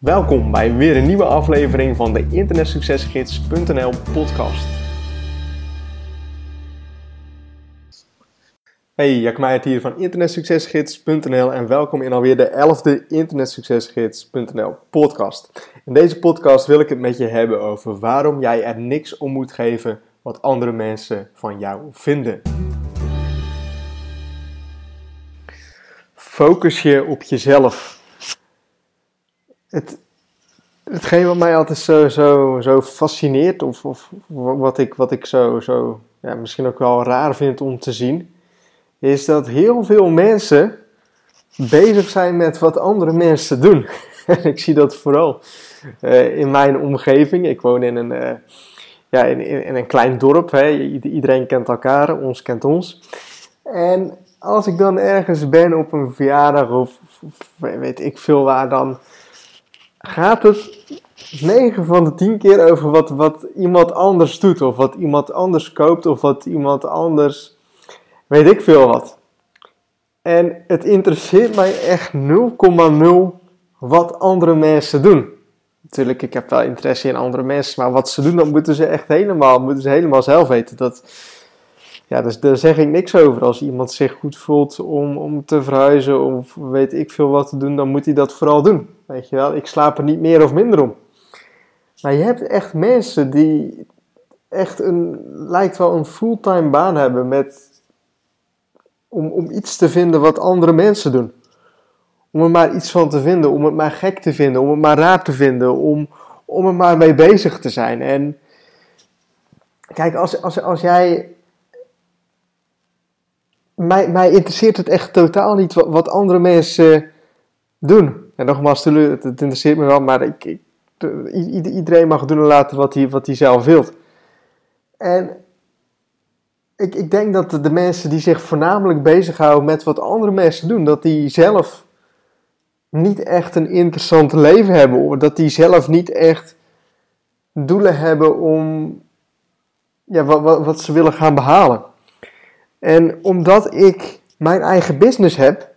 Welkom bij weer een nieuwe aflevering van de internetsuccesgids.nl podcast. Hey, Jack Meijert hier van internetsuccesgids.nl en welkom in alweer de 11e internetsuccesgids.nl podcast. In deze podcast wil ik het met je hebben over waarom jij er niks om moet geven wat andere mensen van jou vinden. Focus je op jezelf het, hetgeen wat mij altijd zo, zo, zo fascineert, of, of wat ik, wat ik zo, zo ja, misschien ook wel raar vind om te zien, is dat heel veel mensen bezig zijn met wat andere mensen doen. En ik zie dat vooral uh, in mijn omgeving. Ik woon in een, uh, ja, in, in, een klein dorp. Hè. Iedereen kent elkaar, ons kent ons. En als ik dan ergens ben op een verjaardag of weet ik veel waar, dan gaat het 9 van de 10 keer over wat, wat iemand anders doet, of wat iemand anders koopt, of wat iemand anders, weet ik veel wat. En het interesseert mij echt 0,0 wat andere mensen doen. Natuurlijk, ik heb wel interesse in andere mensen, maar wat ze doen, dat moeten ze echt helemaal, moeten ze helemaal zelf weten. Dat, ja, dus daar zeg ik niks over. Als iemand zich goed voelt om, om te verhuizen of weet ik veel wat te doen, dan moet hij dat vooral doen. Weet je wel, ik slaap er niet meer of minder om. Maar je hebt echt mensen die echt een, lijkt wel een fulltime baan hebben met, om, om iets te vinden wat andere mensen doen. Om er maar iets van te vinden, om het maar gek te vinden, om het maar raar te vinden, om, om er maar mee bezig te zijn. En kijk, als, als, als jij mij, mij interesseert het echt totaal niet wat, wat andere mensen doen. En nogmaals, het, interesseert me wel, maar ik, ik, iedereen mag doen en laten wat hij, wat hij zelf wil. En ik, ik denk dat de mensen die zich voornamelijk bezighouden met wat andere mensen doen, dat die zelf niet echt een interessant leven hebben. Of dat die zelf niet echt doelen hebben om ja, wat, wat ze willen gaan behalen. En omdat ik mijn eigen business heb,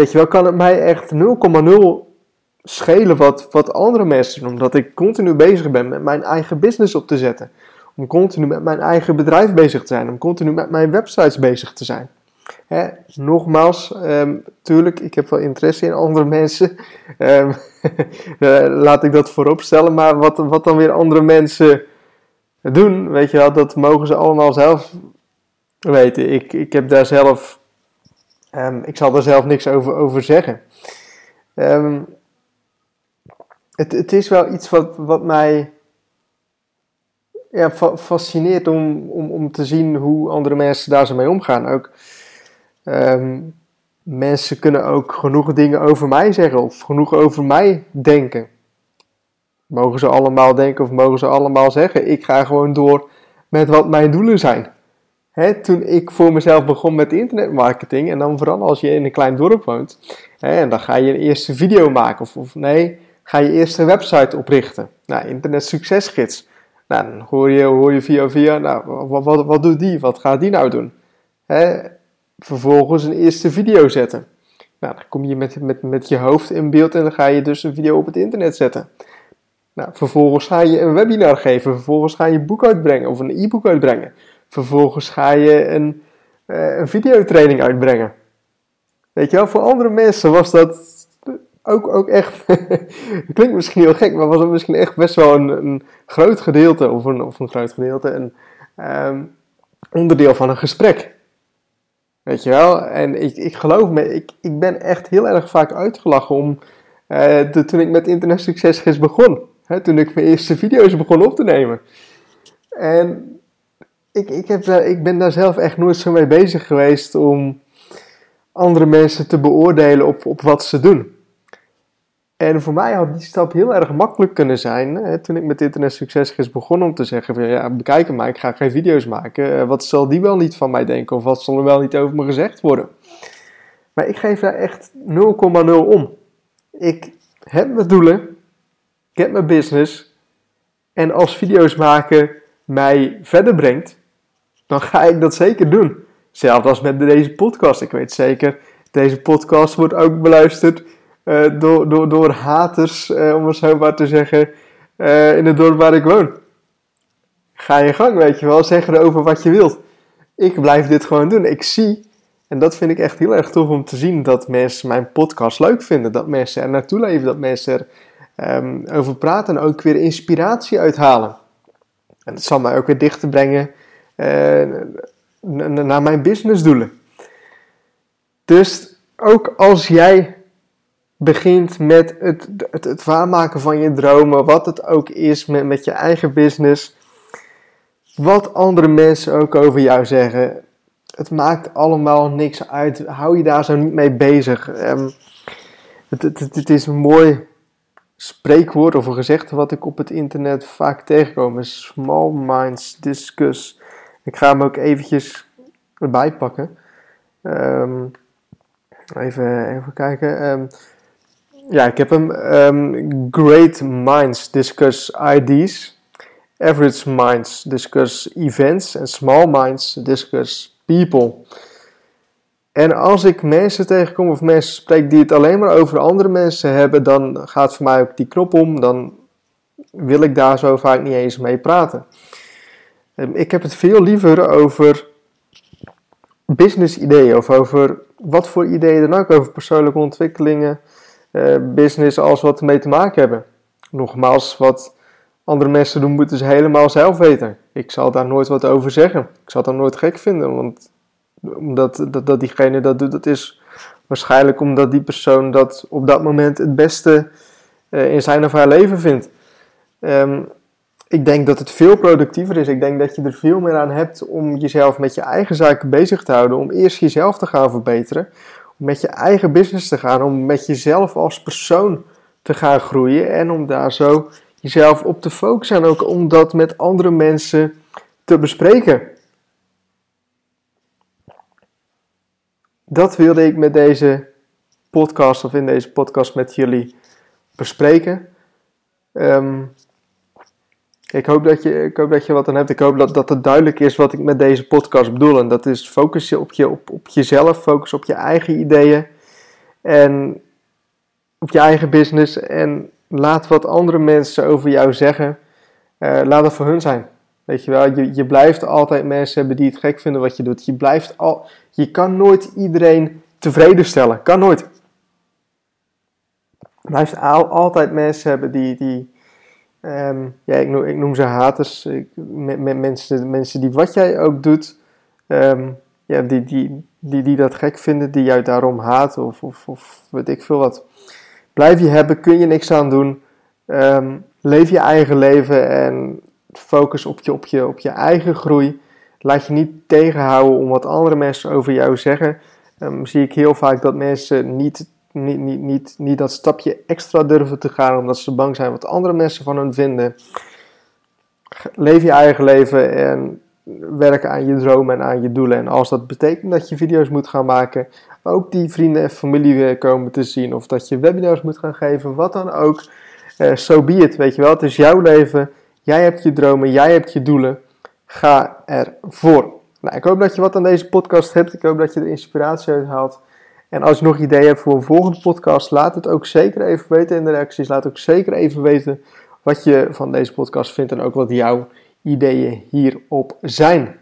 weet je wel, kan het mij echt 0,0 schelen wat, wat andere mensen doen. Omdat ik continu bezig ben met mijn eigen business op te zetten. Om continu met mijn eigen bedrijf bezig te zijn. Om continu met mijn websites bezig te zijn. Hè, nogmaals, um, tuurlijk, ik heb wel interesse in andere mensen. Um, laat ik dat voorop stellen. Maar wat, wat dan weer andere mensen doen, weet je wel, dat mogen ze allemaal zelf weten. Ik, ik heb daar zelf, um, ik zal daar zelf niks over, over zeggen. Um, het, het is wel iets wat, wat mij fascineert om, om, om te zien hoe andere mensen daar zo mee omgaan. Ook um, mensen kunnen ook genoeg dingen over mij zeggen of genoeg over mij denken. Mogen ze allemaal denken of mogen ze allemaal zeggen? Ik ga gewoon door met wat mijn doelen zijn toen ik voor mezelf begon met internetmarketing, en dan vooral als je in een klein dorp woont, en dan ga je een eerste video maken, of, of nee, ga je eerst een website oprichten. Nou, Internet Succesgids. Nou, dan hoor je, hoor je via via, nou, wat, wat, wat doet die? Wat gaat die nou doen? vervolgens een eerste video zetten. Nou, dan kom je met, met, met je hoofd in beeld en dan ga je dus een video op het internet zetten. Nou, vervolgens ga je een webinar geven, vervolgens ga je een boek uitbrengen of een e-book uitbrengen. Vervolgens ga je een, uh, een videotraining uitbrengen. Weet je wel, voor andere mensen was dat ook, ook echt, klinkt misschien heel gek, maar was het misschien echt best wel een, een groot gedeelte, of een, of een groot gedeelte, een um, onderdeel van een gesprek. Weet je wel? En ik, ik geloof me, ik, ik ben echt heel erg vaak uitgelachen om, uh, toen ik met Internet Succesgids begon. Hè, toen ik mijn eerste video's begon op te nemen. En ik, ik, heb ik ben daar zelf echt nooit zo mee bezig geweest om andere mensen te beoordelen op, op wat ze doen. En voor mij had die stap heel erg makkelijk kunnen zijn. Hè, toen ik met Internet Succesgids begon om te zeggen van ja, bekijk maar, ik ga geen video's maken. Eh, wat zal die wel niet van mij denken? Of wat zal er wel niet over me gezegd worden? Maar ik geef daar echt 0,0 om. Ik heb mijn doelen. Ik heb mijn business. En als video's maken mij verder brengt, dan ga ik dat zeker doen. Zelfs als met deze podcast. Ik weet zeker, deze podcast wordt ook beluisterd uh, door, door, door haters, uh, om het zo maar te zeggen, uh, in het dorp waar ik woon. Ga je gang, weet je wel. Zeg erover wat je wilt. Ik blijf dit gewoon doen. Ik zie, en dat vind ik echt heel erg tof om te zien, dat mensen mijn podcast leuk vinden. Dat mensen er naartoe leven, dat mensen er um, over praten en ook weer inspiratie uithalen. En dat zal mij ook weer dichter brengen naar mijn businessdoelen. Dus ook als jij begint met het, het, het waarmaken van je dromen, wat het ook is met, met je eigen business, wat andere mensen ook over jou zeggen, het maakt allemaal niks uit. Hou je daar zo niet mee bezig. Um, het, het, het, is een mooi spreekwoord of een gezegde wat ik op het internet vaak tegenkom. Small minds discuss. Ik ga hem ook eventjes erbij pakken. Um, even, even kijken. Um, ja, ik heb hem. Um, great minds discuss ideas. Average minds discuss events. En small minds discuss people. En als ik mensen tegenkom of mensen spreek die het alleen maar over andere mensen hebben, dan gaat voor mij ook die knop om. Dan wil ik daar zo vaak niet eens mee praten. Ik heb het veel liever over business ideeën of over wat voor ideeën dan ook, over persoonlijke ontwikkelingen, eh, business, alles wat ermee te maken hebben. Nogmaals, wat andere mensen doen, moeten ze helemaal zelf weten. Ik zal daar nooit wat over zeggen. Ik zal dat nooit gek vinden, want omdat dat, diegene dat doet, dat is waarschijnlijk omdat die persoon dat op dat moment het beste uh, in zijn of haar leven vindt. Um, ik denk dat het veel productiever is. Ik denk dat je er veel meer aan hebt om jezelf met je eigen zaken bezig te houden. Om eerst jezelf te gaan verbeteren. Om met je eigen business te gaan. Om met jezelf als persoon te gaan groeien. En om daar zo jezelf op te focussen. En ook om dat met andere mensen te bespreken. Dat wilde ik met deze podcast of in deze podcast met jullie bespreken. Um, ik hoop, dat je, ik hoop dat je wat aan hebt. Ik hoop dat, dat het duidelijk is wat ik met deze podcast bedoel. En dat is focus je op, je, op, op jezelf, focus op je eigen ideeën. En op je eigen business. En laat wat andere mensen over jou zeggen. Uh, laat het voor hun zijn. Weet je wel, je, je blijft altijd mensen hebben die het gek vinden wat je doet. Je, blijft al, je kan nooit iedereen tevreden stellen. Kan nooit. Je blijft al, altijd mensen hebben die, die, Um, ja, ik noem, ze haters. Mensen, mensen die wat jij ook doet, um, ja, die, die, die, die dat gek vinden, die jou daarom haten of, of, of weet ik veel wat. Blijf je hebben, kun je niks aan doen. Um, leef je eigen leven en focus op je, op, je, op je eigen groei. Laat je niet tegenhouden om wat andere mensen over jou zeggen. zie ik heel vaak dat mensen niet niet, niet, niet, niet dat stapje extra durven te gaan omdat ze bang zijn wat andere mensen van hun vinden. Leef je eigen leven en werk aan je dromen en aan je doelen. En als dat betekent dat je video's moet gaan maken, ook die vrienden en familie komen te zien, of dat je webinars moet gaan geven, wat dan ook. Uh, so be it, weet je wel. Het is jouw leven. Jij hebt je dromen, jij hebt je doelen. Ga ervoor. Nou, ik hoop dat je wat aan deze podcast hebt. Ik hoop dat je er inspiratie uit haalt. En als je nog ideeën hebt voor een volgende podcast, laat het ook zeker even weten in de reacties. Laat ook zeker even weten wat je van deze podcast vindt en ook wat jouw ideeën hierop zijn.